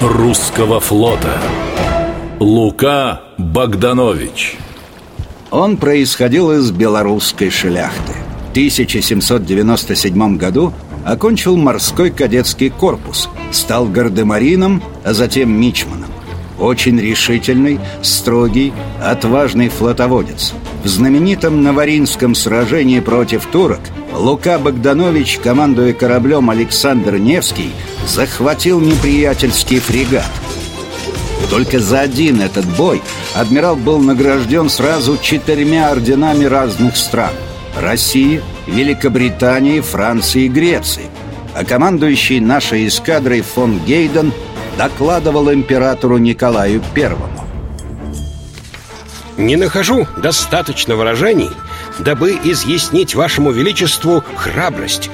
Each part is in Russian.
русского флота Лука Богданович Он происходил из белорусской шляхты. В 1797 году окончил морской кадетский корпус, стал гардемарином, а затем мичманом. Очень решительный, строгий, отважный флотоводец. В знаменитом Наваринском сражении против турок Лука Богданович, командуя кораблем Александр Невский, захватил неприятельский фрегат. Только за один этот бой адмирал был награжден сразу четырьмя орденами разных стран – России, Великобритании, Франции и Греции. А командующий нашей эскадрой фон Гейден докладывал императору Николаю Первому. Не нахожу достаточно выражений, дабы изъяснить вашему величеству храбрость,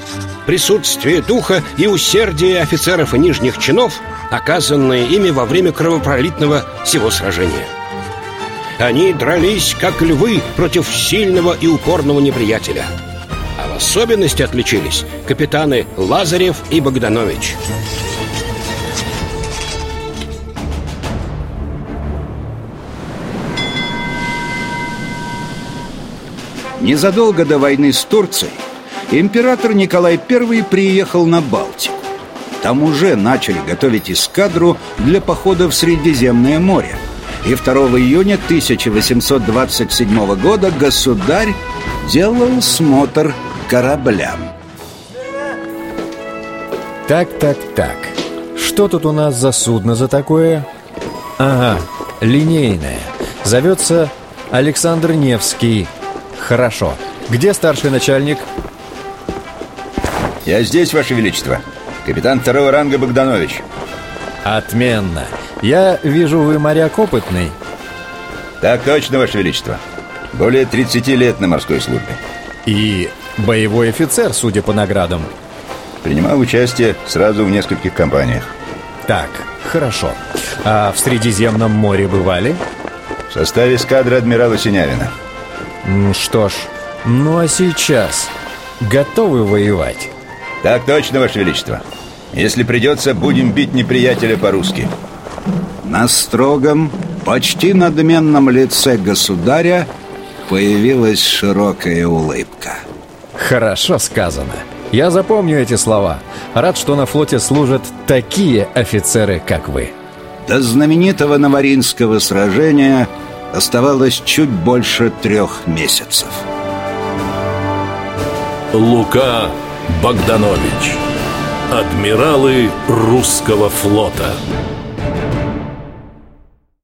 присутствие духа и усердие офицеров и нижних чинов, оказанные ими во время кровопролитного всего сражения. Они дрались, как львы, против сильного и упорного неприятеля. А в особенности отличились капитаны Лазарев и Богданович. Незадолго до войны с Турцией император Николай I приехал на Балтику. Там уже начали готовить эскадру для похода в Средиземное море. И 2 июня 1827 года государь делал смотр кораблям. Так, так, так. Что тут у нас за судно за такое? Ага, линейное. Зовется Александр Невский. Хорошо. Где старший начальник? Я здесь, Ваше Величество. Капитан второго ранга Богданович. Отменно. Я вижу, вы моряк опытный. Так точно, Ваше Величество. Более 30 лет на морской службе. И боевой офицер, судя по наградам. Принимал участие сразу в нескольких компаниях. Так, хорошо. А в Средиземном море бывали? В составе эскадры адмирала Синявина. Что ж, ну а сейчас готовы воевать? Так точно, Ваше Величество. Если придется, будем бить неприятеля по-русски. На строгом, почти надменном лице государя появилась широкая улыбка. Хорошо сказано. Я запомню эти слова. Рад, что на флоте служат такие офицеры, как вы. До знаменитого Наваринского сражения оставалось чуть больше трех месяцев. Лука Богданович. Адмиралы русского флота